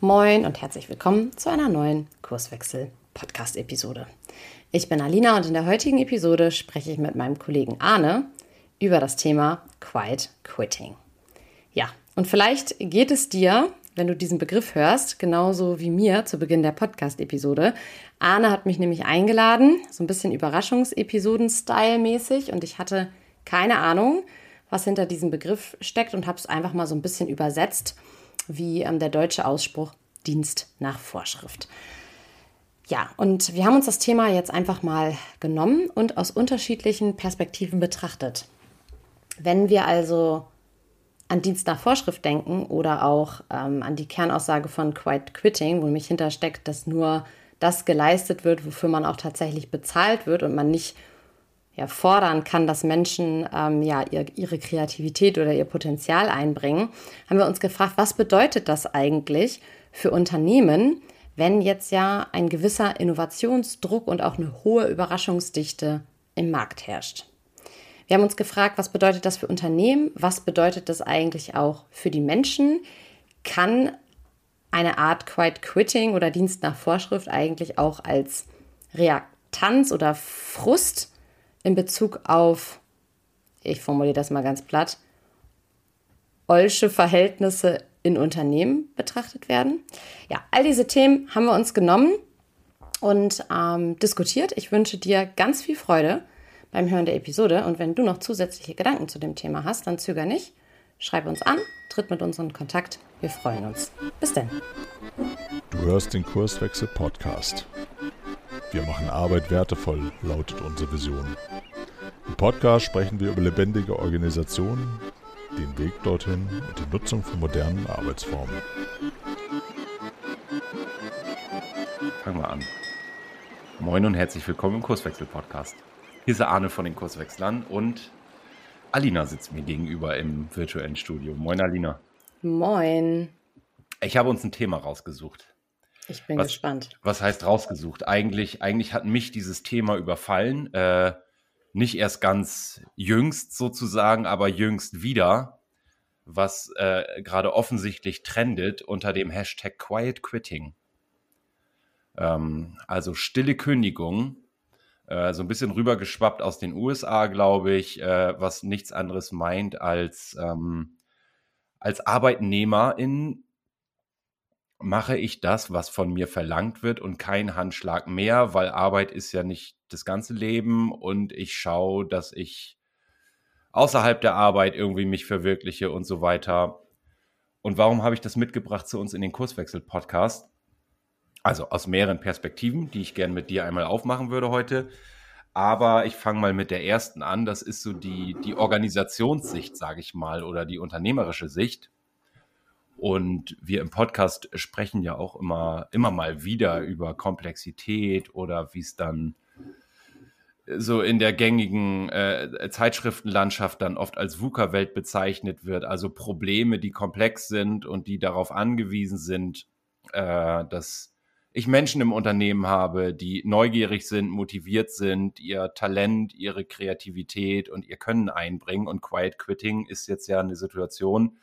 Moin und herzlich willkommen zu einer neuen Kurswechsel-Podcast-Episode. Ich bin Alina und in der heutigen Episode spreche ich mit meinem Kollegen Arne über das Thema Quiet Quitting. Ja, und vielleicht geht es dir, wenn du diesen Begriff hörst, genauso wie mir zu Beginn der Podcast-Episode. Arne hat mich nämlich eingeladen, so ein bisschen Überraschungsepisoden-Style-mäßig und ich hatte keine Ahnung, was hinter diesem Begriff steckt und habe es einfach mal so ein bisschen übersetzt wie ähm, der deutsche Ausspruch Dienst nach Vorschrift. Ja, und wir haben uns das Thema jetzt einfach mal genommen und aus unterschiedlichen Perspektiven betrachtet. Wenn wir also an Dienst nach Vorschrift denken oder auch ähm, an die Kernaussage von Quiet Quitting, wo nämlich hintersteckt, dass nur das geleistet wird, wofür man auch tatsächlich bezahlt wird und man nicht ja, fordern kann, dass Menschen ähm, ja, ihr, ihre Kreativität oder ihr Potenzial einbringen, haben wir uns gefragt, was bedeutet das eigentlich für Unternehmen, wenn jetzt ja ein gewisser Innovationsdruck und auch eine hohe Überraschungsdichte im Markt herrscht. Wir haben uns gefragt, was bedeutet das für Unternehmen, was bedeutet das eigentlich auch für die Menschen? Kann eine Art Quiet Quitting oder Dienst nach Vorschrift eigentlich auch als Reaktanz oder Frust in Bezug auf, ich formuliere das mal ganz platt, olsche Verhältnisse in Unternehmen betrachtet werden. Ja, all diese Themen haben wir uns genommen und ähm, diskutiert. Ich wünsche dir ganz viel Freude beim Hören der Episode und wenn du noch zusätzliche Gedanken zu dem Thema hast, dann zöger nicht. Schreib uns an, tritt mit uns in Kontakt. Wir freuen uns. Bis denn. Du hörst den Kurswechsel Podcast. Wir machen Arbeit wertevoll, lautet unsere Vision. Im Podcast sprechen wir über lebendige Organisationen, den Weg dorthin und die Nutzung von modernen Arbeitsformen. Fangen wir an. Moin und herzlich willkommen im Kurswechsel-Podcast. Hier ist der Arne von den Kurswechslern und Alina sitzt mir gegenüber im virtuellen Studio. Moin, Alina. Moin. Ich habe uns ein Thema rausgesucht. Ich bin was, gespannt. Was heißt rausgesucht? Eigentlich, eigentlich hat mich dieses Thema überfallen. Äh, nicht erst ganz jüngst sozusagen, aber jüngst wieder, was äh, gerade offensichtlich trendet unter dem Hashtag Quiet Quitting. Ähm, also stille Kündigung. Äh, so ein bisschen rübergeschwappt aus den USA, glaube ich, äh, was nichts anderes meint als, ähm, als Arbeitnehmerin mache ich das, was von mir verlangt wird und kein Handschlag mehr, weil Arbeit ist ja nicht das ganze Leben und ich schaue, dass ich außerhalb der Arbeit irgendwie mich verwirkliche und so weiter. Und warum habe ich das mitgebracht zu uns in den Kurswechsel-Podcast? Also aus mehreren Perspektiven, die ich gerne mit dir einmal aufmachen würde heute. Aber ich fange mal mit der ersten an. Das ist so die, die Organisationssicht, sage ich mal, oder die unternehmerische Sicht. Und wir im Podcast sprechen ja auch immer, immer mal wieder über Komplexität oder wie es dann so in der gängigen äh, Zeitschriftenlandschaft dann oft als VUCA-Welt bezeichnet wird, also Probleme, die komplex sind und die darauf angewiesen sind, äh, dass ich Menschen im Unternehmen habe, die neugierig sind, motiviert sind, ihr Talent, ihre Kreativität und ihr Können einbringen. Und Quiet Quitting ist jetzt ja eine Situation,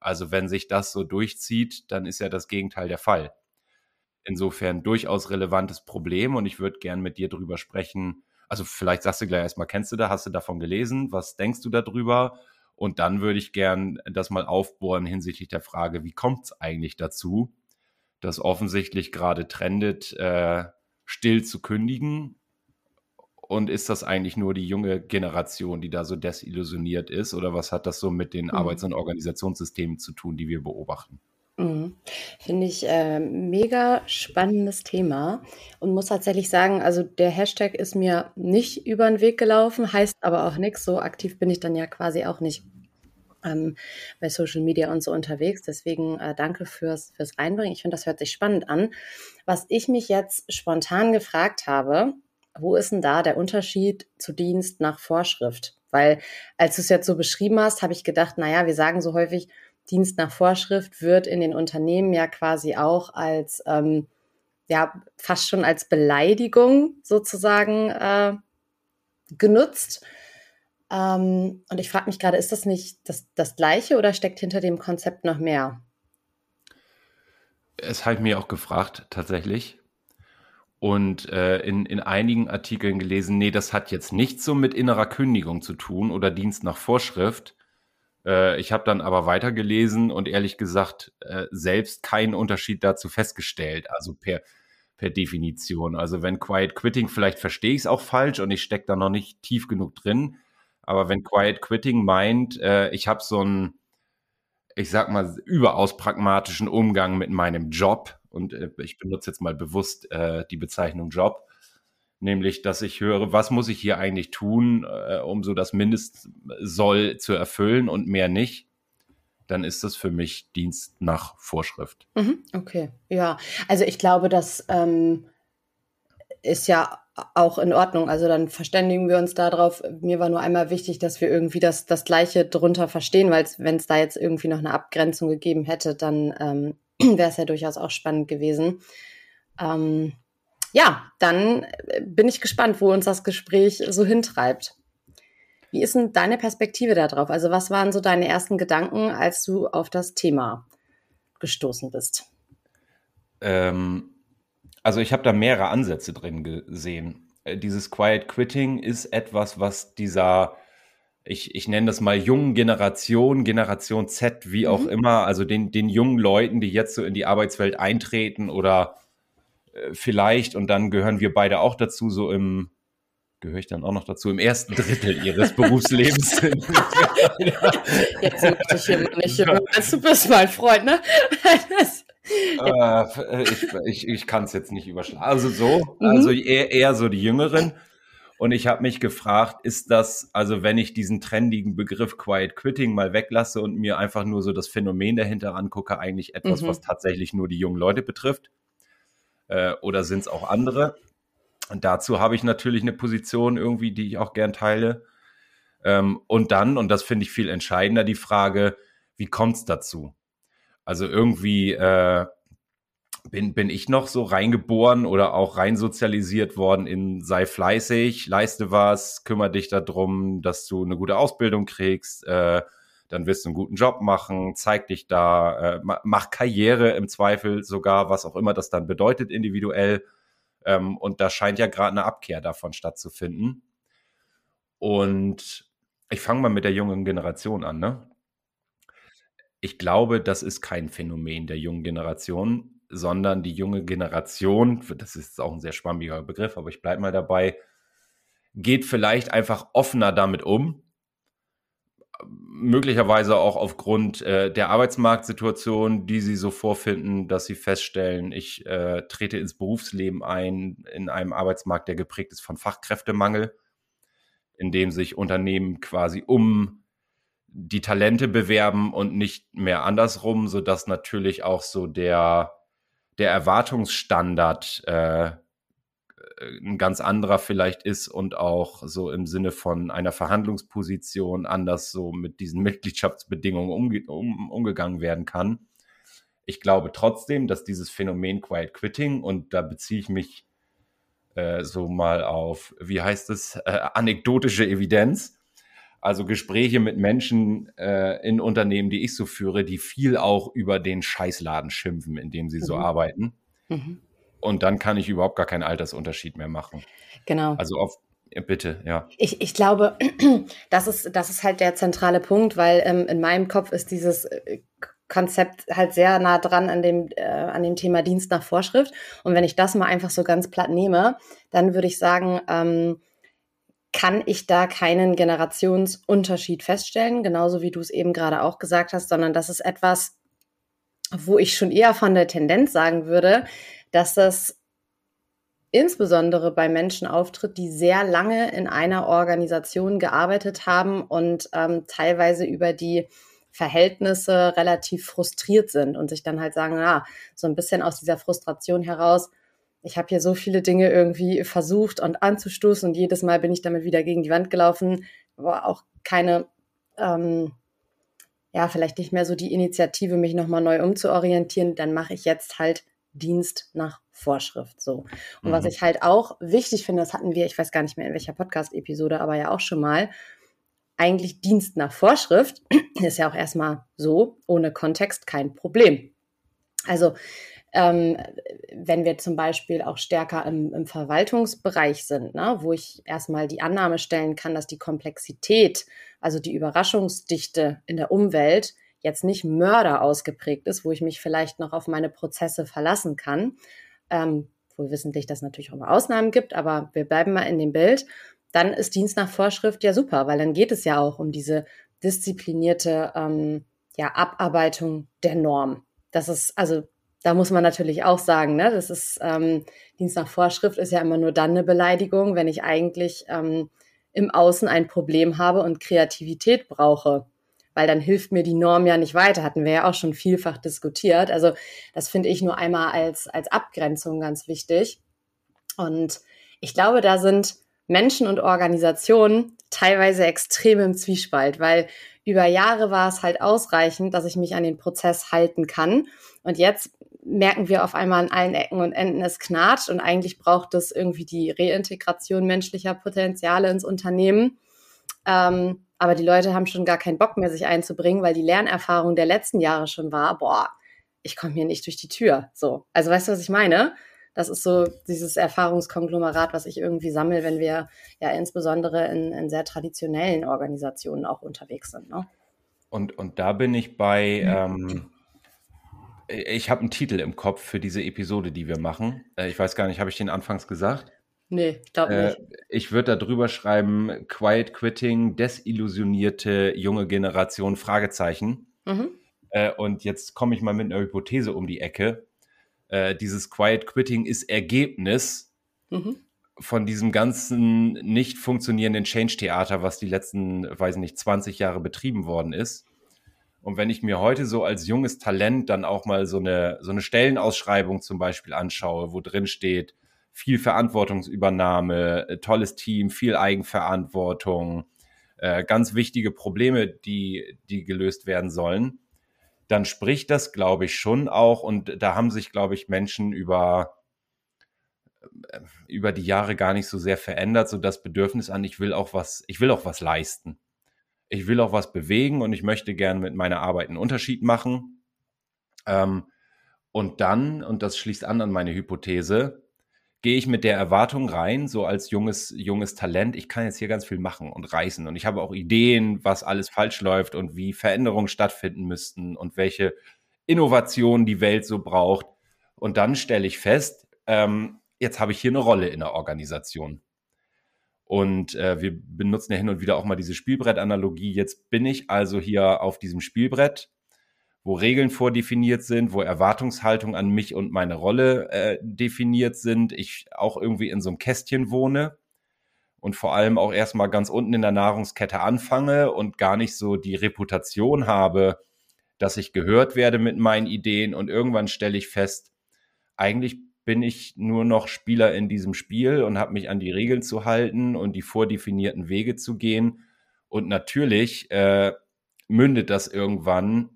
also wenn sich das so durchzieht, dann ist ja das Gegenteil der Fall. Insofern durchaus relevantes Problem und ich würde gern mit dir drüber sprechen. Also vielleicht sagst du gleich erstmal, kennst du da, hast du davon gelesen? Was denkst du darüber? Und dann würde ich gern das mal aufbohren hinsichtlich der Frage, wie kommt es eigentlich dazu, dass offensichtlich gerade trendet, äh, still zu kündigen und ist das eigentlich nur die junge Generation, die da so desillusioniert ist? Oder was hat das so mit den mhm. Arbeits- und Organisationssystemen zu tun, die wir beobachten? Mhm. Finde ich äh, mega spannendes Thema und muss tatsächlich sagen, also der Hashtag ist mir nicht über den Weg gelaufen, heißt aber auch nichts. So aktiv bin ich dann ja quasi auch nicht ähm, bei Social Media und so unterwegs. Deswegen äh, danke fürs, fürs Reinbringen. Ich finde, das hört sich spannend an. Was ich mich jetzt spontan gefragt habe, wo ist denn da der Unterschied zu Dienst nach Vorschrift? Weil als du es jetzt so beschrieben hast, habe ich gedacht, naja, wir sagen so häufig, Dienst nach Vorschrift wird in den Unternehmen ja quasi auch als, ähm, ja, fast schon als Beleidigung sozusagen äh, genutzt. Ähm, und ich frage mich gerade, ist das nicht das, das Gleiche oder steckt hinter dem Konzept noch mehr? Es habe ich mir auch gefragt, tatsächlich. Und äh, in, in einigen Artikeln gelesen, nee, das hat jetzt nichts so mit innerer Kündigung zu tun oder Dienst nach Vorschrift. Äh, ich habe dann aber weitergelesen und ehrlich gesagt äh, selbst keinen Unterschied dazu festgestellt. Also per, per Definition. Also wenn Quiet Quitting, vielleicht verstehe ich es auch falsch und ich stecke da noch nicht tief genug drin. Aber wenn Quiet Quitting meint, äh, ich habe so einen, ich sag mal, überaus pragmatischen Umgang mit meinem Job, und äh, ich benutze jetzt mal bewusst äh, die Bezeichnung Job, nämlich, dass ich höre, was muss ich hier eigentlich tun, äh, um so das Mindestsoll zu erfüllen und mehr nicht, dann ist das für mich Dienst nach Vorschrift. Mhm, okay, ja. Also ich glaube, das ähm, ist ja auch in Ordnung. Also dann verständigen wir uns darauf. Mir war nur einmal wichtig, dass wir irgendwie das, das Gleiche drunter verstehen, weil wenn es da jetzt irgendwie noch eine Abgrenzung gegeben hätte, dann ähm, wäre es ja durchaus auch spannend gewesen. Ähm, ja, dann äh, bin ich gespannt, wo uns das Gespräch so hintreibt. Wie ist denn deine Perspektive darauf? Also was waren so deine ersten Gedanken, als du auf das Thema gestoßen bist? Ähm, also ich habe da mehrere Ansätze drin gesehen. Äh, dieses Quiet Quitting ist etwas, was dieser ich, ich nenne das mal jungen Generation, Generation Z, wie auch mhm. immer, also den, den jungen Leuten, die jetzt so in die Arbeitswelt eintreten oder äh, vielleicht, und dann gehören wir beide auch dazu, so im, gehöre ich dann auch noch dazu, im ersten Drittel ihres Berufslebens. jetzt möchte ich hier nicht, du bist mein Freund, ne? Das, äh, ich ich, ich kann es jetzt nicht überschlagen. Also so, mhm. also eher, eher so die Jüngeren. Und ich habe mich gefragt, ist das, also wenn ich diesen trendigen Begriff Quiet Quitting mal weglasse und mir einfach nur so das Phänomen dahinter angucke, eigentlich etwas, mhm. was tatsächlich nur die jungen Leute betrifft? Äh, oder sind es auch andere? Und dazu habe ich natürlich eine Position irgendwie, die ich auch gern teile. Ähm, und dann, und das finde ich viel entscheidender, die Frage, wie kommt es dazu? Also irgendwie äh, bin, bin ich noch so reingeboren oder auch reinsozialisiert worden in sei fleißig, leiste was, kümmere dich darum, dass du eine gute Ausbildung kriegst, äh, dann wirst du einen guten Job machen, zeig dich da, äh, mach Karriere im Zweifel sogar, was auch immer das dann bedeutet individuell. Ähm, und da scheint ja gerade eine Abkehr davon stattzufinden. Und ich fange mal mit der jungen Generation an, ne? Ich glaube, das ist kein Phänomen der jungen Generation sondern die junge Generation, das ist auch ein sehr schwammiger Begriff, aber ich bleibe mal dabei, geht vielleicht einfach offener damit um. Möglicherweise auch aufgrund äh, der Arbeitsmarktsituation, die sie so vorfinden, dass sie feststellen, ich äh, trete ins Berufsleben ein in einem Arbeitsmarkt, der geprägt ist von Fachkräftemangel, in dem sich Unternehmen quasi um die Talente bewerben und nicht mehr andersrum, sodass natürlich auch so der der Erwartungsstandard äh, ein ganz anderer vielleicht ist und auch so im Sinne von einer Verhandlungsposition anders so mit diesen Mitgliedschaftsbedingungen umge um, umgegangen werden kann. Ich glaube trotzdem, dass dieses Phänomen Quiet Quitting, und da beziehe ich mich äh, so mal auf, wie heißt es, äh, anekdotische Evidenz, also Gespräche mit Menschen äh, in Unternehmen, die ich so führe, die viel auch über den Scheißladen schimpfen, in dem sie mhm. so arbeiten. Mhm. Und dann kann ich überhaupt gar keinen Altersunterschied mehr machen. Genau. Also auf, Bitte, ja. Ich, ich glaube, das ist, das ist halt der zentrale Punkt, weil ähm, in meinem Kopf ist dieses äh, Konzept halt sehr nah dran an dem, äh, an dem Thema Dienst nach Vorschrift. Und wenn ich das mal einfach so ganz platt nehme, dann würde ich sagen, ähm, kann ich da keinen Generationsunterschied feststellen, genauso wie du es eben gerade auch gesagt hast, sondern das ist etwas, wo ich schon eher von der Tendenz sagen würde, dass das insbesondere bei Menschen auftritt, die sehr lange in einer Organisation gearbeitet haben und ähm, teilweise über die Verhältnisse relativ frustriert sind und sich dann halt sagen, na, so ein bisschen aus dieser Frustration heraus, ich habe hier so viele Dinge irgendwie versucht und anzustoßen und jedes Mal bin ich damit wieder gegen die Wand gelaufen, aber auch keine, ähm, ja, vielleicht nicht mehr so die Initiative, mich nochmal neu umzuorientieren, dann mache ich jetzt halt Dienst nach Vorschrift. So. Und mhm. was ich halt auch wichtig finde, das hatten wir, ich weiß gar nicht mehr in welcher Podcast-Episode, aber ja auch schon mal, eigentlich Dienst nach Vorschrift ist ja auch erstmal so, ohne Kontext kein Problem. Also ähm, wenn wir zum Beispiel auch stärker im, im Verwaltungsbereich sind, ne, wo ich erstmal die Annahme stellen kann, dass die Komplexität, also die Überraschungsdichte in der Umwelt jetzt nicht Mörder ausgeprägt ist, wo ich mich vielleicht noch auf meine Prozesse verlassen kann, ähm, wohl wissentlich, dass es natürlich auch immer Ausnahmen gibt, aber wir bleiben mal in dem Bild, dann ist Dienst nach Vorschrift ja super, weil dann geht es ja auch um diese disziplinierte ähm, ja, Abarbeitung der Norm. Das ist, also da muss man natürlich auch sagen, ne, das ist ähm, Dienst nach Vorschrift ist ja immer nur dann eine Beleidigung, wenn ich eigentlich ähm, im Außen ein Problem habe und Kreativität brauche. Weil dann hilft mir die Norm ja nicht weiter, hatten wir ja auch schon vielfach diskutiert. Also das finde ich nur einmal als, als Abgrenzung ganz wichtig. Und ich glaube, da sind Menschen und Organisationen teilweise extrem im Zwiespalt, weil über Jahre war es halt ausreichend, dass ich mich an den Prozess halten kann. Und jetzt merken wir auf einmal an allen Ecken und Enden, es knatscht und eigentlich braucht es irgendwie die Reintegration menschlicher Potenziale ins Unternehmen. Ähm, aber die Leute haben schon gar keinen Bock mehr, sich einzubringen, weil die Lernerfahrung der letzten Jahre schon war, boah, ich komme hier nicht durch die Tür. So. Also weißt du, was ich meine? Das ist so dieses Erfahrungskonglomerat, was ich irgendwie sammle, wenn wir ja insbesondere in, in sehr traditionellen Organisationen auch unterwegs sind. Ne? Und, und da bin ich bei, ähm, ich habe einen Titel im Kopf für diese Episode, die wir machen. Äh, ich weiß gar nicht, habe ich den anfangs gesagt? Nee, ich glaube nicht. Äh, ich würde da drüber schreiben, Quiet Quitting, desillusionierte junge Generation, Fragezeichen. Mhm. Äh, und jetzt komme ich mal mit einer Hypothese um die Ecke äh, dieses Quiet Quitting ist Ergebnis mhm. von diesem ganzen nicht funktionierenden Change-Theater, was die letzten, weiß nicht, 20 Jahre betrieben worden ist. Und wenn ich mir heute so als junges Talent dann auch mal so eine, so eine Stellenausschreibung zum Beispiel anschaue, wo drin steht, viel Verantwortungsübernahme, äh, tolles Team, viel Eigenverantwortung, äh, ganz wichtige Probleme, die, die gelöst werden sollen, dann spricht das, glaube ich, schon auch. Und da haben sich, glaube ich, Menschen über, äh, über die Jahre gar nicht so sehr verändert, so das Bedürfnis an, ich will auch was, ich will auch was leisten. Ich will auch was bewegen und ich möchte gerne mit meiner Arbeit einen Unterschied machen. Ähm, und dann, und das schließt an an meine Hypothese, gehe ich mit der Erwartung rein, so als junges, junges Talent, ich kann jetzt hier ganz viel machen und reißen. Und ich habe auch Ideen, was alles falsch läuft und wie Veränderungen stattfinden müssten und welche Innovationen die Welt so braucht. Und dann stelle ich fest, ähm, jetzt habe ich hier eine Rolle in der Organisation. Und äh, wir benutzen ja hin und wieder auch mal diese Spielbrett-Analogie. Jetzt bin ich also hier auf diesem Spielbrett wo Regeln vordefiniert sind, wo Erwartungshaltung an mich und meine Rolle äh, definiert sind, ich auch irgendwie in so einem Kästchen wohne und vor allem auch erstmal ganz unten in der Nahrungskette anfange und gar nicht so die Reputation habe, dass ich gehört werde mit meinen Ideen und irgendwann stelle ich fest, eigentlich bin ich nur noch Spieler in diesem Spiel und habe mich an die Regeln zu halten und die vordefinierten Wege zu gehen. Und natürlich äh, mündet das irgendwann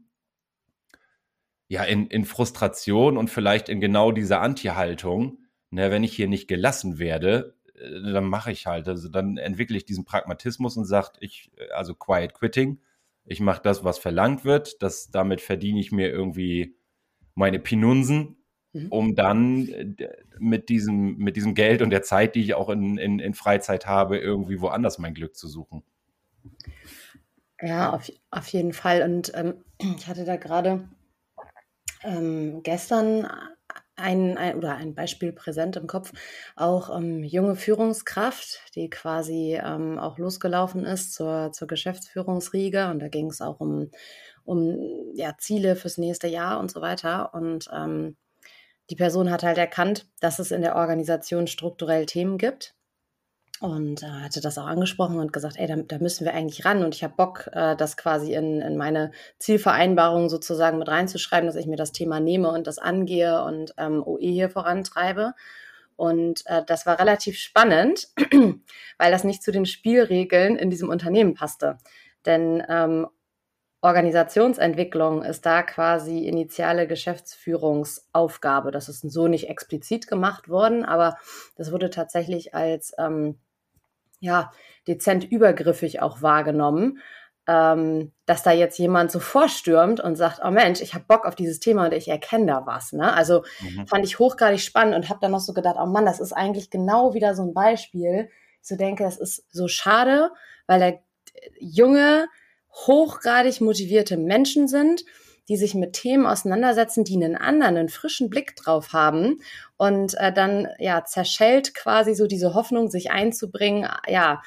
ja, in, in Frustration und vielleicht in genau dieser Anti-Haltung, ne, wenn ich hier nicht gelassen werde, äh, dann mache ich halt, also dann entwickle ich diesen Pragmatismus und sage, ich, äh, also Quiet Quitting, ich mache das, was verlangt wird, das, damit verdiene ich mir irgendwie meine Pinunsen, mhm. um dann äh, mit diesem, mit diesem Geld und der Zeit, die ich auch in, in, in Freizeit habe, irgendwie woanders mein Glück zu suchen. Ja, auf, auf jeden Fall. Und ähm, ich hatte da gerade ähm, gestern ein, ein, oder ein Beispiel präsent im Kopf, auch ähm, junge Führungskraft, die quasi ähm, auch losgelaufen ist zur, zur Geschäftsführungsriege und da ging es auch um, um ja, Ziele fürs nächste Jahr und so weiter. Und ähm, die Person hat halt erkannt, dass es in der Organisation strukturell Themen gibt, und äh, hatte das auch angesprochen und gesagt, ey, da, da müssen wir eigentlich ran und ich habe Bock, äh, das quasi in, in meine Zielvereinbarung sozusagen mit reinzuschreiben, dass ich mir das Thema nehme und das angehe und ähm, OE hier vorantreibe. Und äh, das war relativ spannend, weil das nicht zu den Spielregeln in diesem Unternehmen passte. Denn ähm, Organisationsentwicklung ist da quasi initiale Geschäftsführungsaufgabe. Das ist so nicht explizit gemacht worden, aber das wurde tatsächlich als ähm, ja, dezent übergriffig auch wahrgenommen. ähm, dass da jetzt jemand so vorstürmt und sagt, oh Mensch, ich habe Bock auf dieses Thema und ich erkenne da was. Ne? Also mhm. fand ich hochgradig spannend und habe dann noch so gedacht, oh Mann, das ist eigentlich genau wieder so ein Beispiel. Ich so denke, das ist so schade, weil da junge, hochgradig motivierte Menschen sind, die sich mit Themen auseinandersetzen, die einen anderen, einen frischen Blick drauf haben und äh, dann ja zerschellt quasi so diese Hoffnung, sich einzubringen, ja,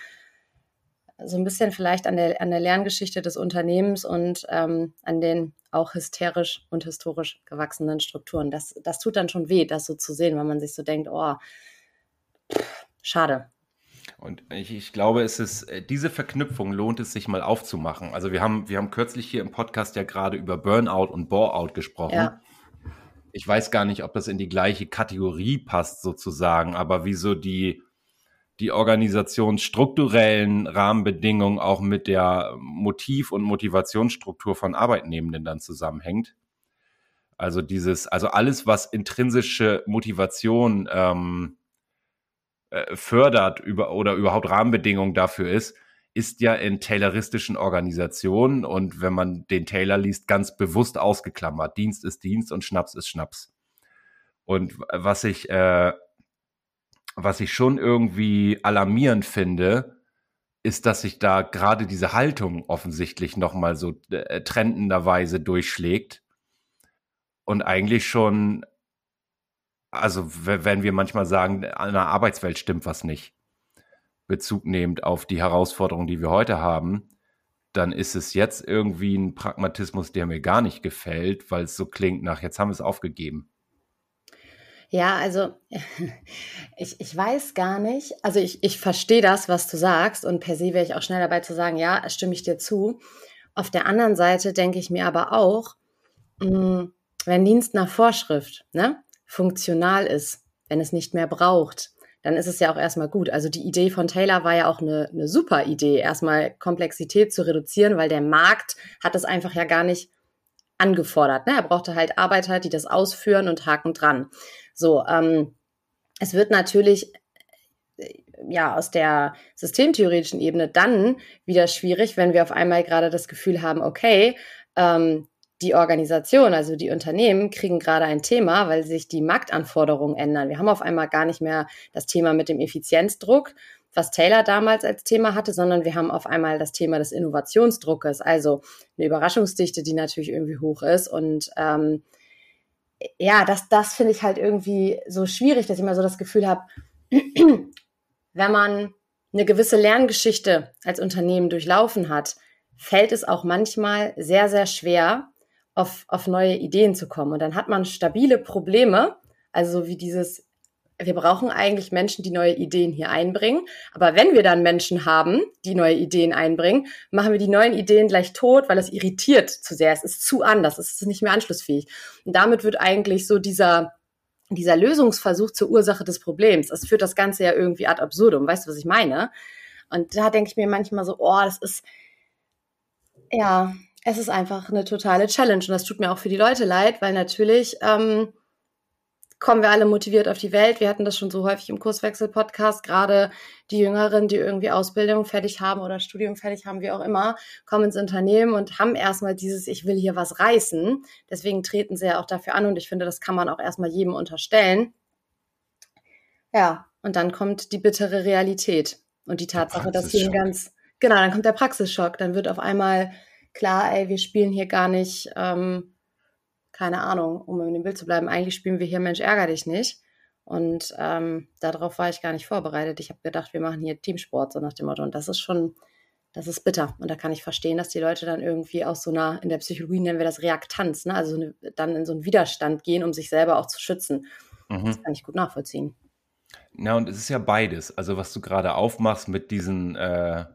so ein bisschen vielleicht an der, an der Lerngeschichte des Unternehmens und ähm, an den auch hysterisch und historisch gewachsenen Strukturen. Das, das tut dann schon weh, das so zu sehen, weil man sich so denkt, oh, pff, schade. Und ich, ich, glaube, es ist, äh, diese Verknüpfung lohnt es sich mal aufzumachen. Also wir haben, wir haben kürzlich hier im Podcast ja gerade über Burnout und Boreout gesprochen. Ja. Ich weiß gar nicht, ob das in die gleiche Kategorie passt sozusagen, aber wie so die, die organisationsstrukturellen Rahmenbedingungen auch mit der Motiv- und Motivationsstruktur von Arbeitnehmenden dann zusammenhängt. Also dieses, also alles, was intrinsische Motivation ähm, äh, fördert über, oder überhaupt Rahmenbedingungen dafür ist, ist ja in tayloristischen Organisationen und wenn man den Taylor liest, ganz bewusst ausgeklammert. Dienst ist Dienst und Schnaps ist Schnaps. Und was ich äh, was ich schon irgendwie alarmierend finde, ist, dass sich da gerade diese Haltung offensichtlich nochmal so äh, trendenderweise durchschlägt und eigentlich schon, also wenn wir manchmal sagen, an der Arbeitswelt stimmt was nicht, Bezug nehmend auf die Herausforderungen, die wir heute haben, dann ist es jetzt irgendwie ein Pragmatismus, der mir gar nicht gefällt, weil es so klingt nach, jetzt haben wir es aufgegeben. Ja, also ich, ich weiß gar nicht. Also ich, ich verstehe das, was du sagst und per se wäre ich auch schnell dabei zu sagen, ja, stimme ich dir zu. Auf der anderen Seite denke ich mir aber auch, mh, hm, wenn Dienst nach Vorschrift ne, funktional ist, wenn es nicht mehr braucht, dann ist es ja auch erstmal gut. Also die Idee von Taylor war ja auch eine, eine super Idee, erstmal Komplexität zu reduzieren, weil der Markt hat es einfach ja gar nicht angefordert. Ne? Er brauchte halt Arbeiter, die das ausführen und haken dran. So, ähm, es wird natürlich äh, ja aus der systemtheoretischen Ebene dann wieder schwierig, wenn wir auf einmal gerade das Gefühl haben, okay, ähm, die Organisation, also die Unternehmen, kriegen gerade ein Thema, weil sich die Marktanforderungen ändern. Wir haben auf einmal gar nicht mehr das Thema mit dem Effizienzdruck, was Taylor damals als Thema hatte, sondern wir haben auf einmal das Thema des Innovationsdruckes, also eine Überraschungsdichte, die natürlich irgendwie hoch ist und ähm, ja, das, das finde ich halt irgendwie so schwierig, dass ich immer so das Gefühl habe, wenn man eine gewisse Lerngeschichte als Unternehmen durchlaufen hat, fällt es auch manchmal sehr, sehr schwer, auf, auf neue Ideen zu kommen. Und dann hat man stabile Probleme, also wie dieses wir brauchen eigentlich Menschen, die neue Ideen hier einbringen. Aber wenn wir dann Menschen haben, die neue Ideen einbringen, machen wir die neuen Ideen gleich tot, weil es irritiert zu sehr. Es ist zu anders, es ist nicht mehr anschlussfähig. Und damit wird eigentlich so dieser, dieser Lösungsversuch zur Ursache des Problems. Das führt das Ganze ja irgendwie ad absurdum. Weißt du, was ich meine? Und da denke ich mir manchmal so, oh, das ist, ja, es ist einfach eine totale Challenge. Und das tut mir auch für die Leute leid, weil natürlich, ähm, kommen wir alle motiviert auf die Welt. Wir hatten das schon so häufig im Kurswechsel-Podcast. Gerade die Jüngeren, die irgendwie Ausbildung fertig haben oder Studium fertig haben, wie auch immer, kommen ins Unternehmen und haben erstmal dieses, ich will hier was reißen. Deswegen treten sie ja auch dafür an und ich finde, das kann man auch erstmal jedem unterstellen. Ja, und dann kommt die bittere Realität und die Tatsache, dass hier ein ganz, genau, dann kommt der Praxisschock. Dann wird auf einmal klar, ey, wir spielen hier gar nicht, ähm, keine Ahnung, um in dem Bild zu bleiben, eigentlich spielen wir hier Mensch, ärger dich nicht. Und ähm, darauf war ich gar nicht vorbereitet. Ich habe gedacht, wir machen hier Teamsport, so nach dem Motto. Und das ist schon, das ist bitter. Und da kann ich verstehen, dass die Leute dann irgendwie aus so einer, in der Psychologie nennen wir das Reaktanz, ne? also eine, dann in so einen Widerstand gehen, um sich selber auch zu schützen. Mhm. Das kann ich gut nachvollziehen. Na, und es ist ja beides. Also, was du gerade aufmachst mit diesen äh,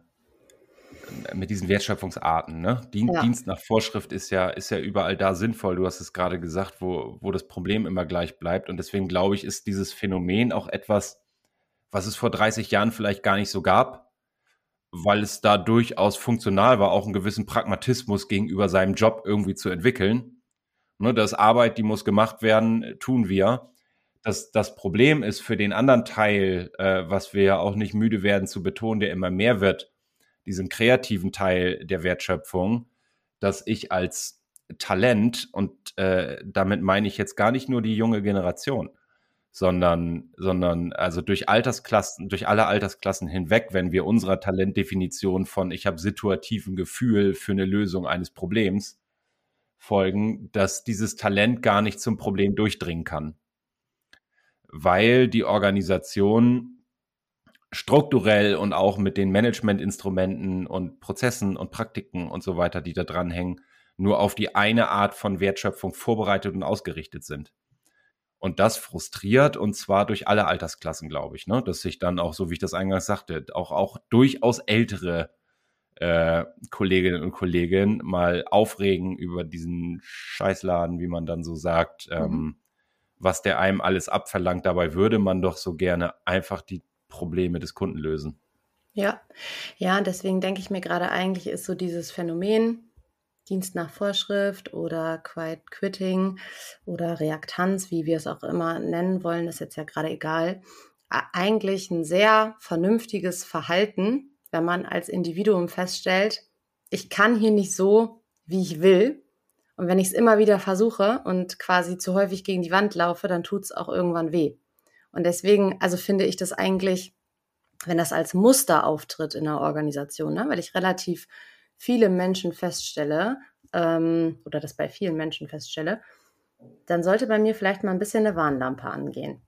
mit diesen Wertschöpfungsarten. Ne? Dien ja. Dienst nach Vorschrift ist ja, ist ja überall da sinnvoll. Du hast es gerade gesagt, wo, wo das Problem immer gleich bleibt. Und deswegen glaube ich, ist dieses Phänomen auch etwas, was es vor 30 Jahren vielleicht gar nicht so gab, weil es da durchaus funktional war, auch einen gewissen Pragmatismus gegenüber seinem Job irgendwie zu entwickeln. Ne, das Arbeit, die muss gemacht werden, tun wir. Das, das Problem ist für den anderen Teil, äh, was wir ja auch nicht müde werden zu betonen, der immer mehr wird, diesen kreativen Teil der Wertschöpfung, dass ich als Talent, und äh, damit meine ich jetzt gar nicht nur die junge Generation, sondern, sondern also durch Altersklassen, durch alle Altersklassen hinweg, wenn wir unserer Talentdefinition von ich habe situativen Gefühl für eine Lösung eines Problems folgen, dass dieses Talent gar nicht zum Problem durchdringen kann. Weil die Organisation strukturell und auch mit den Managementinstrumenten und Prozessen und Praktiken und so weiter, die da dranhängen, nur auf die eine Art von Wertschöpfung vorbereitet und ausgerichtet sind. Und das frustriert und zwar durch alle Altersklassen, glaube ich, ne? dass sich dann auch, so wie ich das eingangs sagte, auch, auch durchaus ältere äh, Kolleginnen und Kollegen mal aufregen über diesen Scheißladen, wie man dann so sagt, mhm. ähm, was der einem alles abverlangt. Dabei würde man doch so gerne einfach die Probleme des Kunden lösen. Ja, ja, deswegen denke ich mir gerade eigentlich ist so dieses Phänomen, Dienst nach Vorschrift oder Quiet Quitting oder Reaktanz, wie wir es auch immer nennen wollen, ist jetzt ja gerade egal, eigentlich ein sehr vernünftiges Verhalten, wenn man als Individuum feststellt, ich kann hier nicht so, wie ich will. Und wenn ich es immer wieder versuche und quasi zu häufig gegen die Wand laufe, dann tut es auch irgendwann weh. Und deswegen, also finde ich das eigentlich, wenn das als Muster auftritt in der Organisation, ne, weil ich relativ viele Menschen feststelle, ähm, oder das bei vielen Menschen feststelle, dann sollte bei mir vielleicht mal ein bisschen eine Warnlampe angehen.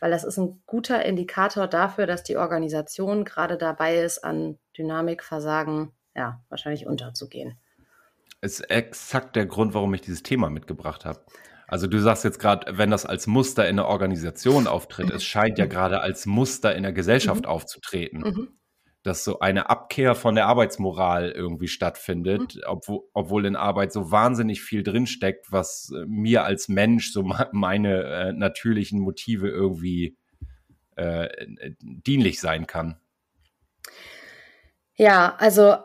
Weil das ist ein guter Indikator dafür, dass die Organisation gerade dabei ist, an Dynamikversagen ja, wahrscheinlich unterzugehen. Ist exakt der Grund, warum ich dieses Thema mitgebracht habe. Also du sagst jetzt gerade, wenn das als Muster in der Organisation auftritt, es scheint ja gerade als Muster in der Gesellschaft mhm. aufzutreten. Mhm dass so eine Abkehr von der Arbeitsmoral irgendwie stattfindet, mhm. obwohl, obwohl in Arbeit so wahnsinnig viel drinsteckt, was äh, mir als Mensch so meine äh, natürlichen Motive irgendwie äh, dienlich sein kann. Ja, also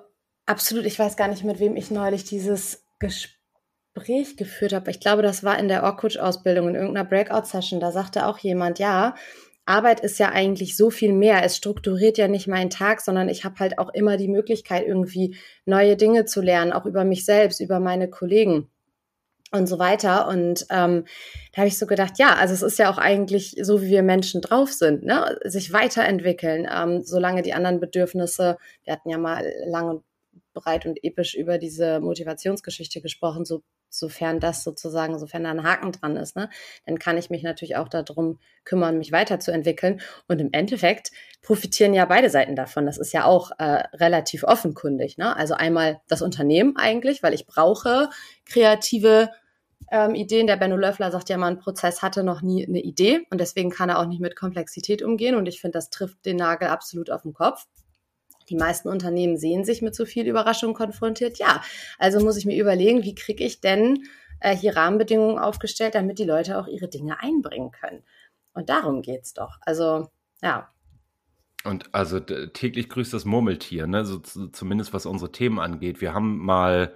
absolut. Ich weiß gar nicht, mit wem ich neulich dieses Gespräch geführt habe. Ich glaube, das war in der Orkut-Ausbildung in irgendeiner Breakout-Session. Da sagte auch jemand, ja, Arbeit ist ja eigentlich so viel mehr. Es strukturiert ja nicht meinen Tag, sondern ich habe halt auch immer die Möglichkeit, irgendwie neue Dinge zu lernen, auch über mich selbst, über meine Kollegen und so weiter. Und ähm, da habe ich so gedacht, ja, also es ist ja auch eigentlich so, wie wir Menschen drauf sind, ne? sich weiterentwickeln, ähm, solange die anderen Bedürfnisse, wir hatten ja mal lang und breit und episch über diese Motivationsgeschichte gesprochen, so sofern das sozusagen, sofern da ein Haken dran ist, ne, dann kann ich mich natürlich auch darum kümmern, mich weiterzuentwickeln. Und im Endeffekt profitieren ja beide Seiten davon. Das ist ja auch äh, relativ offenkundig. Ne? Also einmal das Unternehmen eigentlich, weil ich brauche kreative ähm, Ideen. Der Benno Löffler sagt ja mal, ein Prozess hatte noch nie eine Idee und deswegen kann er auch nicht mit Komplexität umgehen. Und ich finde, das trifft den Nagel absolut auf den Kopf. Die meisten Unternehmen sehen sich mit so viel Überraschung konfrontiert. Ja, also muss ich mir überlegen, wie kriege ich denn äh, hier Rahmenbedingungen aufgestellt, damit die Leute auch ihre Dinge einbringen können. Und darum geht es doch. Also, ja. Und also täglich grüßt das Murmeltier, ne? So, zumindest was unsere Themen angeht. Wir haben mal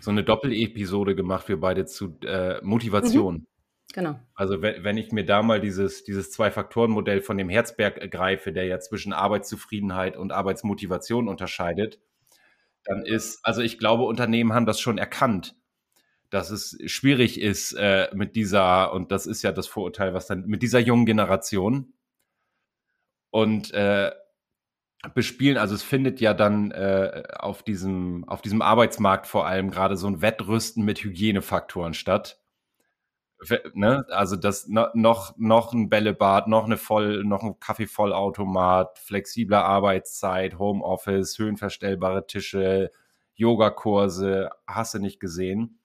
so eine Doppelepisode gemacht, wir beide zu äh, Motivation. Mhm. Genau. Also wenn, wenn ich mir da mal dieses, dieses Zwei-Faktoren-Modell von dem Herzberg greife, der ja zwischen Arbeitszufriedenheit und Arbeitsmotivation unterscheidet, dann ist, also ich glaube, Unternehmen haben das schon erkannt, dass es schwierig ist äh, mit dieser, und das ist ja das Vorurteil, was dann mit dieser jungen Generation und äh, bespielen, also es findet ja dann äh, auf diesem, auf diesem Arbeitsmarkt vor allem gerade so ein Wettrüsten mit Hygienefaktoren statt ne, also das noch, noch ein Bällebad, noch eine voll, noch ein Kaffeevollautomat, flexible Arbeitszeit, Homeoffice, höhenverstellbare Tische, Yogakurse, hast du nicht gesehen.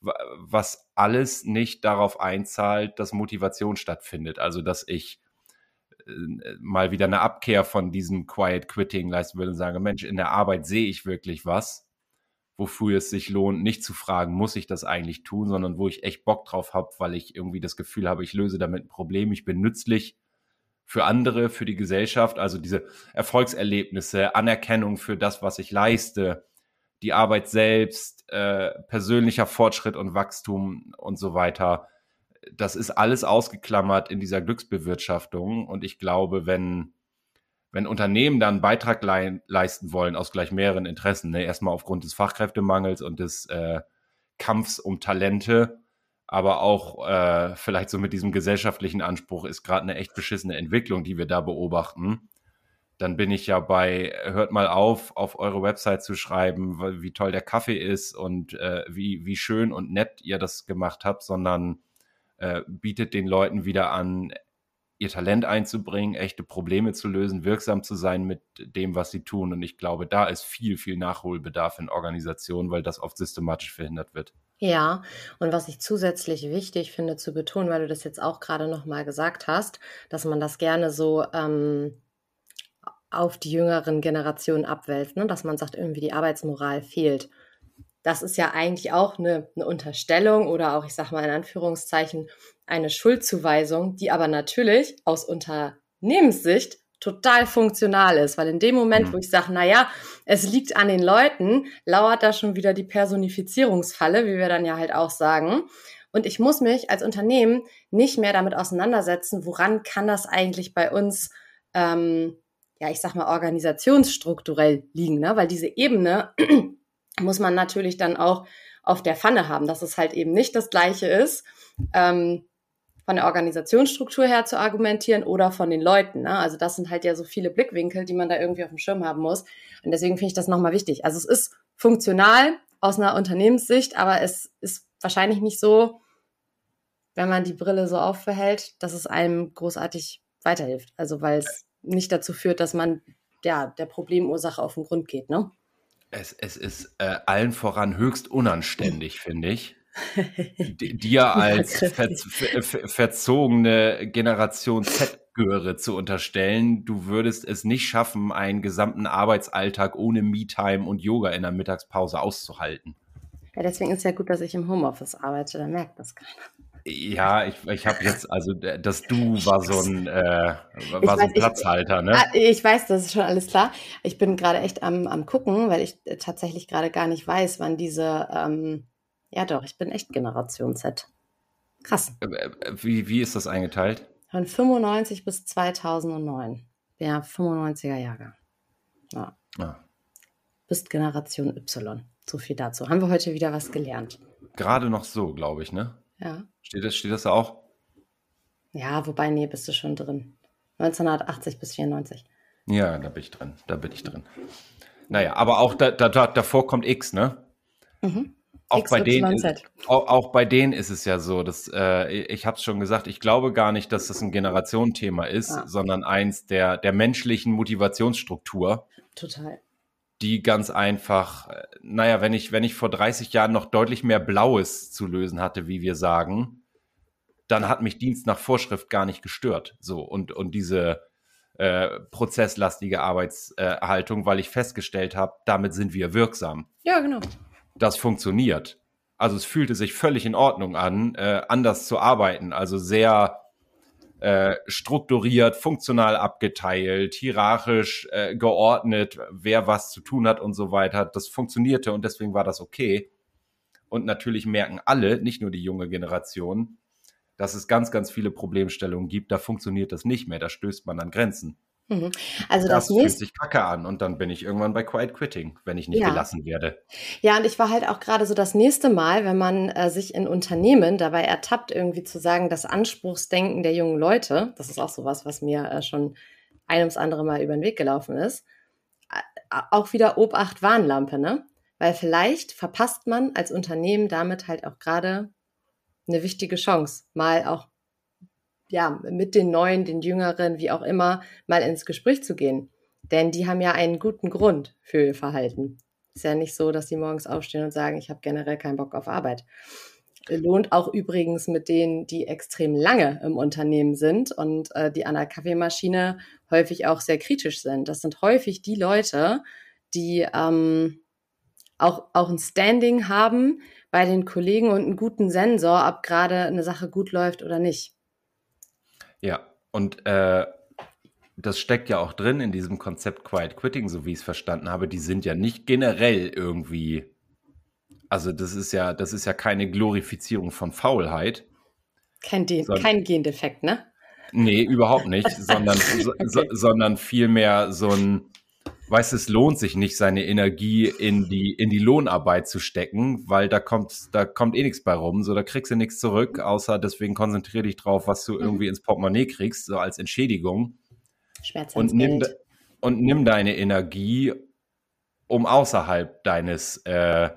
Was alles nicht darauf einzahlt, dass Motivation stattfindet. Also, dass ich äh, mal wieder eine Abkehr von diesem Quiet Quitting leisten will und sage, Mensch, in der Arbeit sehe ich wirklich was wofür es sich lohnt, nicht zu fragen, muss ich das eigentlich tun, sondern wo ich echt Bock drauf habe, weil ich irgendwie das Gefühl habe, ich löse damit ein Problem, ich bin nützlich für andere, für die Gesellschaft, also diese Erfolgserlebnisse, Anerkennung für das, was ich leiste, die Arbeit selbst, äh, persönlicher Fortschritt und Wachstum und so weiter. Das ist alles ausgeklammert in dieser Glücksbewirtschaftung. Und ich glaube, wenn wenn Unternehmen dann einen Beitrag le leisten wollen aus gleich mehreren Interessen, ne? erstmal aufgrund des Fachkräftemangels und des äh, Kampfs um Talente, aber auch äh, vielleicht so mit diesem gesellschaftlichen Anspruch ist gerade eine echt beschissene Entwicklung, die wir da beobachten. Dann bin ich ja bei, hört mal auf, auf eure Website zu schreiben, wie toll der Kaffee ist und äh, wie, wie schön und nett ihr das gemacht habt, sondern äh, bietet den Leuten wieder an, ihr Talent einzubringen, echte Probleme zu lösen, wirksam zu sein mit dem, was sie tun. Und ich glaube, da ist viel, viel Nachholbedarf in Organisationen, weil das oft systematisch verhindert wird. Ja, und was ich zusätzlich wichtig finde zu betonen, weil du das jetzt auch gerade nochmal gesagt hast, dass man das gerne so ähm, auf die jüngeren Generationen abwälzt, ne? dass man sagt, irgendwie die Arbeitsmoral fehlt. Das ist ja eigentlich auch eine, eine Unterstellung oder auch, ich sage mal in Anführungszeichen, eine Schuldzuweisung, die aber natürlich aus Unternehmenssicht total funktional ist, weil in dem Moment, mhm. wo ich sage, na ja, es liegt an den Leuten, lauert da schon wieder die Personifizierungsfalle, wie wir dann ja halt auch sagen. Und ich muss mich als Unternehmen nicht mehr damit auseinandersetzen, woran kann das eigentlich bei uns, ähm, ja, ich sag mal, organisationsstrukturell liegen, ne? weil diese Ebene muss man natürlich dann auch auf der Pfanne haben, dass es halt eben nicht das Gleiche ist, ähm, von der Organisationsstruktur her zu argumentieren oder von den Leuten. Ne? Also das sind halt ja so viele Blickwinkel, die man da irgendwie auf dem Schirm haben muss. Und deswegen finde ich das nochmal wichtig. Also es ist funktional aus einer Unternehmenssicht, aber es ist wahrscheinlich nicht so, wenn man die Brille so aufbehält, dass es einem großartig weiterhilft. Also weil es nicht dazu führt, dass man ja der Problemursache auf den Grund geht. Ne? Es, es ist äh, allen voran höchst unanständig, finde ich dir als ver ver verzogene Generation Z-Göre zu unterstellen, du würdest es nicht schaffen, einen gesamten Arbeitsalltag ohne Me-Time und Yoga in der Mittagspause auszuhalten. Ja, deswegen ist ja gut, dass ich im Homeoffice arbeite, da merkt das keiner. Ja, ich, ich habe jetzt, also das Du war so ein, äh, war weiß, so ein Platzhalter, ich, ne? Ah, ich weiß, das ist schon alles klar. Ich bin gerade echt am, am gucken, weil ich tatsächlich gerade gar nicht weiß, wann diese ähm, ja, doch, ich bin echt Generation Z. Krass. Äh, äh, wie, wie ist das eingeteilt? Von 95 bis 2009. Ja, 95er Jahre. Ja. Ah. Bist Generation Y. So viel dazu. Haben wir heute wieder was gelernt. Gerade noch so, glaube ich, ne? Ja. Steht das, steht das da auch? Ja, wobei, nee, bist du schon drin. 1980 bis 94. Ja, da bin ich drin. Da bin ich drin. Naja, aber auch da, da, davor kommt X, ne? Mhm auch bei, denen ist, auch, auch, bei denen ist es ja so, dass äh, ich habe es schon gesagt, ich glaube gar nicht, dass das ein Generationenthema ist, ja. sondern eins der, der menschlichen Motivationsstruktur. Total. Die ganz einfach, naja, wenn ich, wenn ich vor 30 Jahren noch deutlich mehr Blaues zu lösen hatte, wie wir sagen, dann hat mich Dienst nach Vorschrift gar nicht gestört. So, und, und diese äh, prozesslastige Arbeitshaltung, weil ich festgestellt habe, damit sind wir wirksam. Ja, genau das funktioniert. Also es fühlte sich völlig in Ordnung an, äh, anders zu arbeiten. Also sehr äh, strukturiert, funktional abgeteilt, hierarchisch äh, geordnet, wer was zu tun hat und so weiter. Das funktionierte und deswegen war das okay. Und natürlich merken alle, nicht nur die junge Generation, dass es ganz, ganz viele Problemstellungen gibt. Da funktioniert das nicht mehr. Da stößt man an Grenzen. Mhm. Also das, das fühlt sich kacke an und dann bin ich irgendwann bei Quiet Quitting, wenn ich nicht ja. gelassen werde. Ja, und ich war halt auch gerade so das nächste Mal, wenn man äh, sich in Unternehmen dabei ertappt, irgendwie zu sagen, das Anspruchsdenken der jungen Leute, das ist auch sowas, was mir äh, schon ein ums andere Mal über den Weg gelaufen ist, äh, auch wieder Obacht Warnlampe, ne? Weil vielleicht verpasst man als Unternehmen damit halt auch gerade eine wichtige Chance, mal auch ja, mit den Neuen, den Jüngeren, wie auch immer, mal ins Gespräch zu gehen. Denn die haben ja einen guten Grund für ihr Verhalten. Ist ja nicht so, dass die morgens aufstehen und sagen, ich habe generell keinen Bock auf Arbeit. Lohnt auch übrigens mit denen, die extrem lange im Unternehmen sind und äh, die an der Kaffeemaschine häufig auch sehr kritisch sind. Das sind häufig die Leute, die ähm, auch, auch ein Standing haben bei den Kollegen und einen guten Sensor, ob gerade eine Sache gut läuft oder nicht. Ja, und äh, das steckt ja auch drin in diesem Konzept Quiet Quitting, so wie ich es verstanden habe. Die sind ja nicht generell irgendwie, also das ist ja, das ist ja keine Glorifizierung von Faulheit. Kein, De sondern, kein Gendefekt, ne? Nee, überhaupt nicht, sondern, okay. so, sondern vielmehr so ein, weißt es lohnt sich nicht, seine Energie in die, in die Lohnarbeit zu stecken, weil da kommt, da kommt eh nichts bei rum, so da kriegst du nichts zurück, außer deswegen konzentriere dich drauf, was du mhm. irgendwie ins Portemonnaie kriegst, so als Entschädigung. Und nimm, und nimm deine Energie, um außerhalb deines äh,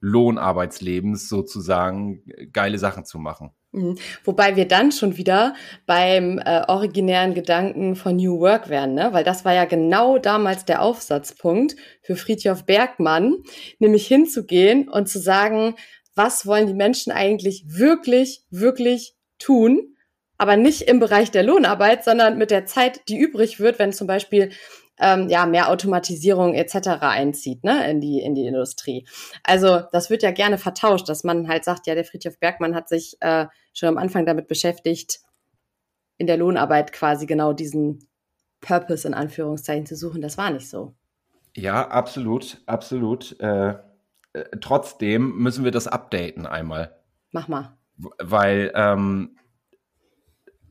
Lohnarbeitslebens sozusagen geile Sachen zu machen. Mhm. Wobei wir dann schon wieder beim äh, originären Gedanken von New Work wären, ne? weil das war ja genau damals der Aufsatzpunkt für Friedhof Bergmann, nämlich hinzugehen und zu sagen, was wollen die Menschen eigentlich wirklich, wirklich tun, aber nicht im Bereich der Lohnarbeit, sondern mit der Zeit, die übrig wird, wenn zum Beispiel ähm, ja mehr Automatisierung etc. einzieht ne, in die in die Industrie. Also das wird ja gerne vertauscht, dass man halt sagt, ja der Friedhof Bergmann hat sich äh, schon am Anfang damit beschäftigt, in der Lohnarbeit quasi genau diesen Purpose in Anführungszeichen zu suchen. Das war nicht so. Ja, absolut, absolut. Äh, äh, trotzdem müssen wir das updaten einmal. Mach mal. Weil ähm,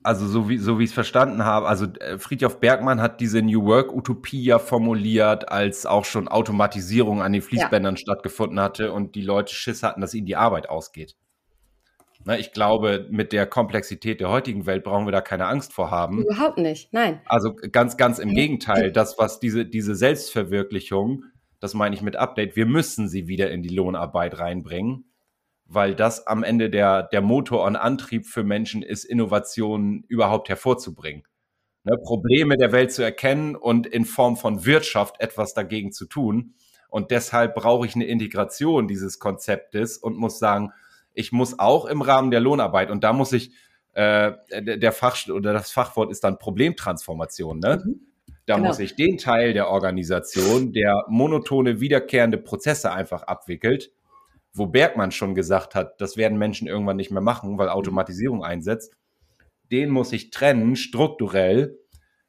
also so wie, so wie ich es verstanden habe, also äh, Friedhof Bergmann hat diese New Work-Utopie ja formuliert, als auch schon Automatisierung an den Fließbändern ja. stattgefunden hatte und die Leute Schiss hatten, dass ihnen die Arbeit ausgeht. Na, ich glaube, mit der Komplexität der heutigen Welt brauchen wir da keine Angst vor haben. Überhaupt nicht, nein. Also ganz, ganz im Gegenteil, das, was diese, diese Selbstverwirklichung, das meine ich mit Update, wir müssen sie wieder in die Lohnarbeit reinbringen weil das am Ende der, der Motor und Antrieb für Menschen ist, Innovationen überhaupt hervorzubringen. Ne, Probleme der Welt zu erkennen und in Form von Wirtschaft etwas dagegen zu tun. Und deshalb brauche ich eine Integration dieses Konzeptes und muss sagen, ich muss auch im Rahmen der Lohnarbeit, und da muss ich, äh, der Fach oder das Fachwort ist dann Problemtransformation, ne? Mhm. Da genau. muss ich den Teil der Organisation, der monotone, wiederkehrende Prozesse einfach abwickelt, wo Bergmann schon gesagt hat, das werden Menschen irgendwann nicht mehr machen, weil Automatisierung einsetzt, den muss ich trennen, strukturell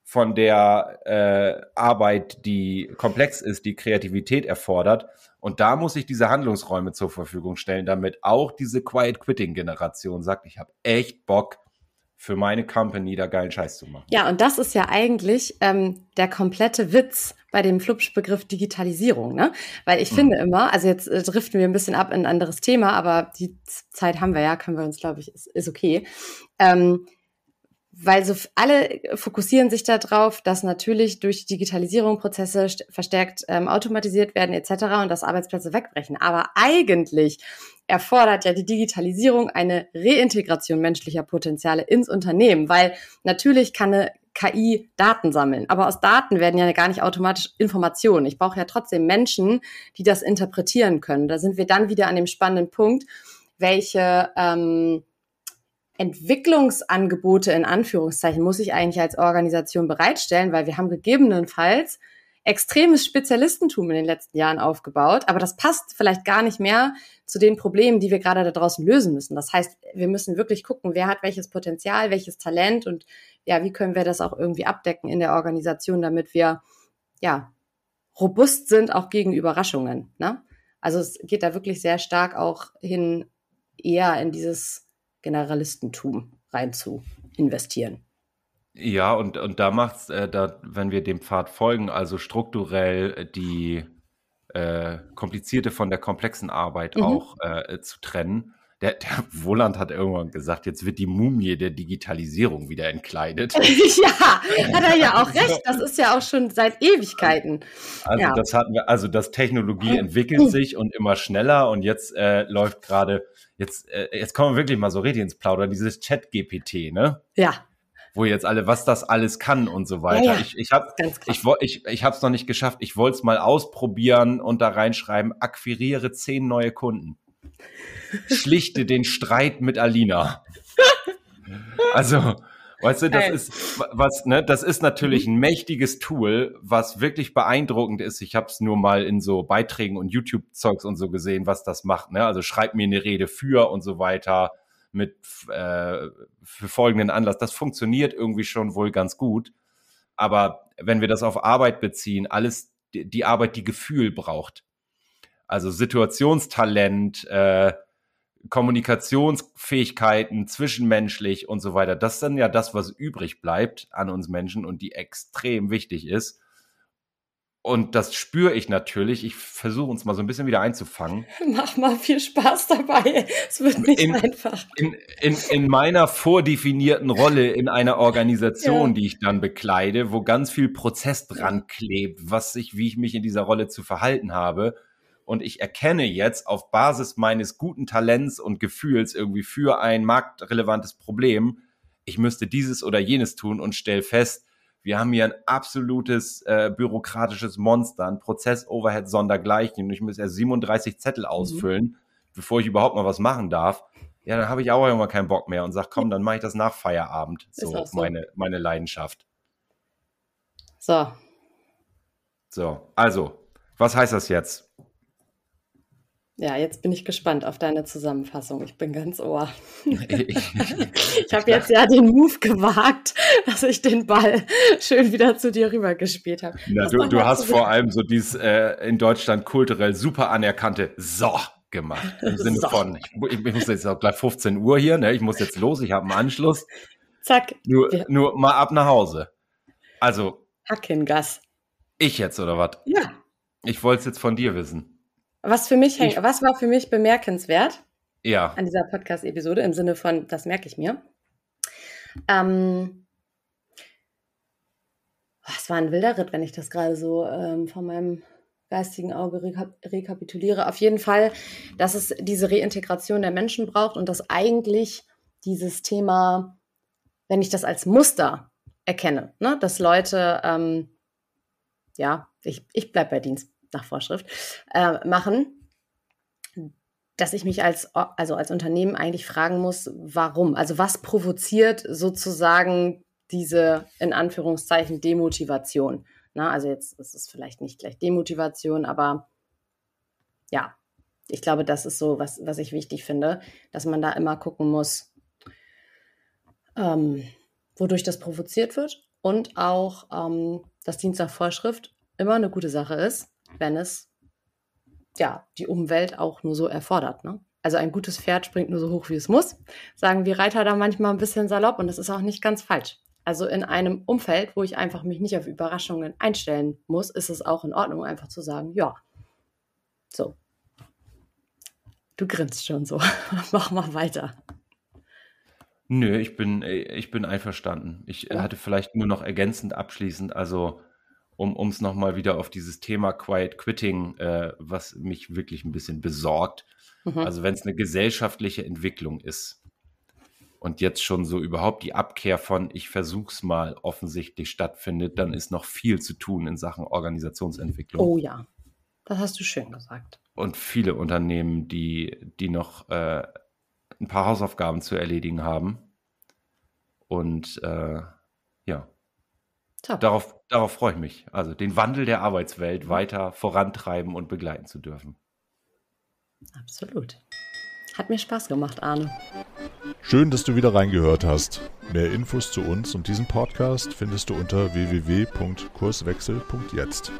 von der äh, Arbeit, die komplex ist, die Kreativität erfordert. Und da muss ich diese Handlungsräume zur Verfügung stellen, damit auch diese Quiet Quitting Generation sagt, ich habe echt Bock, für meine Company da geilen Scheiß zu machen. Ja, und das ist ja eigentlich ähm, der komplette Witz bei dem Flupsch-Begriff Digitalisierung, ne? Weil ich mhm. finde immer, also jetzt äh, driften wir ein bisschen ab in ein anderes Thema, aber die Zeit haben wir ja, können wir uns, glaube ich, ist, ist okay. Ähm, weil so alle fokussieren sich darauf, dass natürlich durch Digitalisierung Prozesse verstärkt ähm, automatisiert werden etc. und dass Arbeitsplätze wegbrechen. Aber eigentlich erfordert ja die Digitalisierung eine Reintegration menschlicher Potenziale ins Unternehmen, weil natürlich kann eine KI Daten sammeln, aber aus Daten werden ja gar nicht automatisch Informationen. Ich brauche ja trotzdem Menschen, die das interpretieren können. Da sind wir dann wieder an dem spannenden Punkt, welche ähm, Entwicklungsangebote in Anführungszeichen muss ich eigentlich als Organisation bereitstellen, weil wir haben gegebenenfalls extremes Spezialistentum in den letzten Jahren aufgebaut, aber das passt vielleicht gar nicht mehr zu den Problemen, die wir gerade da draußen lösen müssen. Das heißt, wir müssen wirklich gucken, wer hat welches Potenzial, welches Talent und ja, wie können wir das auch irgendwie abdecken in der Organisation, damit wir ja robust sind auch gegen Überraschungen. Ne? Also es geht da wirklich sehr stark auch hin eher in dieses Generalistentum rein zu investieren. Ja, und, und da macht's, äh, da, wenn wir dem Pfad folgen, also strukturell die äh, komplizierte von der komplexen Arbeit mhm. auch äh, zu trennen. Der, der Wohland hat irgendwann gesagt, jetzt wird die Mumie der Digitalisierung wieder entkleidet. ja, hat er ja auch recht. Das ist ja auch schon seit Ewigkeiten. Also ja. das hatten wir, also das Technologie entwickelt sich und immer schneller und jetzt äh, läuft gerade, jetzt, äh, jetzt kommen wir wirklich mal so richtig ins Plaudern, dieses Chat-GPT, ne? Ja wo jetzt alle, was das alles kann und so weiter. Ja, ja. Ich, ich habe ich, ich, ich habe es noch nicht geschafft. Ich wollte es mal ausprobieren und da reinschreiben, akquiriere zehn neue Kunden. Schlichte den Streit mit Alina. Also, weißt du, das ist was, ne, das ist natürlich mhm. ein mächtiges Tool, was wirklich beeindruckend ist. Ich habe es nur mal in so Beiträgen und YouTube-Zeugs und so gesehen, was das macht. Ne? Also schreib mir eine Rede für und so weiter mit äh, für folgenden Anlass. Das funktioniert irgendwie schon wohl ganz gut. Aber wenn wir das auf Arbeit beziehen, alles die, Arbeit, die Gefühl braucht. Also Situationstalent, äh, Kommunikationsfähigkeiten, zwischenmenschlich und so weiter. Das ist dann ja das, was übrig bleibt an uns Menschen und die extrem wichtig ist. Und das spüre ich natürlich. Ich versuche uns mal so ein bisschen wieder einzufangen. Mach mal viel Spaß dabei. Es wird nicht in, einfach. In, in, in meiner vordefinierten Rolle in einer Organisation, ja. die ich dann bekleide, wo ganz viel Prozess dran klebt, was ich, wie ich mich in dieser Rolle zu verhalten habe. Und ich erkenne jetzt auf Basis meines guten Talents und Gefühls irgendwie für ein marktrelevantes Problem, ich müsste dieses oder jenes tun und stelle fest, wir haben hier ein absolutes äh, bürokratisches Monster, ein Prozess-Overhead sondergleichen und ich muss erst 37 Zettel mhm. ausfüllen, mhm. bevor ich überhaupt mal was machen darf. Ja, dann habe ich auch irgendwann keinen Bock mehr und sage, komm, dann mache ich das nach Feierabend. So, so, Meine, meine Leidenschaft. So. So, also, was heißt das jetzt? Ja, jetzt bin ich gespannt auf deine Zusammenfassung. Ich bin ganz ohr. ich habe jetzt ja den Move gewagt, dass ich den Ball schön wieder zu dir rübergespielt habe. Na, du, du hast vor allem so dieses äh, in Deutschland kulturell super anerkannte So gemacht. Im Sinne so. von, ich, ich, muss jetzt auch gleich 15 Uhr hier, ne? ich muss jetzt los, ich habe einen Anschluss. Zack. Nur, nur mal ab nach Hause. Also. Hackengas. Ich jetzt, oder was? Ja. Ich wollte es jetzt von dir wissen. Was für mich hängt, was war für mich bemerkenswert ja. an dieser Podcast-Episode im Sinne von, das merke ich mir. Ähm, es war ein wilder Ritt, wenn ich das gerade so ähm, von meinem geistigen Auge rekap rekapituliere. Auf jeden Fall, dass es diese Reintegration der Menschen braucht und dass eigentlich dieses Thema, wenn ich das als Muster erkenne, ne, dass Leute, ähm, ja, ich, ich bleibe bei Dienst, nach Vorschrift äh, machen, dass ich mich als, also als Unternehmen eigentlich fragen muss, warum? Also was provoziert sozusagen diese in Anführungszeichen Demotivation? Na, also jetzt ist es vielleicht nicht gleich Demotivation, aber ja, ich glaube, das ist so, was, was ich wichtig finde, dass man da immer gucken muss, ähm, wodurch das provoziert wird und auch, ähm, dass Dienst nach Vorschrift immer eine gute Sache ist, wenn es ja die Umwelt auch nur so erfordert. Ne? Also ein gutes Pferd springt nur so hoch, wie es muss, sagen wir Reiter da manchmal ein bisschen salopp und das ist auch nicht ganz falsch. Also in einem Umfeld, wo ich einfach mich nicht auf Überraschungen einstellen muss, ist es auch in Ordnung, einfach zu sagen, ja, so. Du grinst schon so. Mach mal weiter. Nö, ich bin, ich bin einverstanden. Ich ja. hatte vielleicht nur noch ergänzend abschließend, also um es nochmal wieder auf dieses Thema Quiet Quitting, äh, was mich wirklich ein bisschen besorgt. Mhm. Also wenn es eine gesellschaftliche Entwicklung ist und jetzt schon so überhaupt die Abkehr von ich versuch's mal offensichtlich stattfindet, dann ist noch viel zu tun in Sachen Organisationsentwicklung. Oh ja, das hast du schön gesagt. Und viele Unternehmen, die, die noch äh, ein paar Hausaufgaben zu erledigen haben. Und äh, ja, Top. Darauf, darauf freue ich mich. Also den Wandel der Arbeitswelt weiter vorantreiben und begleiten zu dürfen. Absolut. Hat mir Spaß gemacht, Arne. Schön, dass du wieder reingehört hast. Mehr Infos zu uns und diesem Podcast findest du unter www.kurswechsel.jetzt.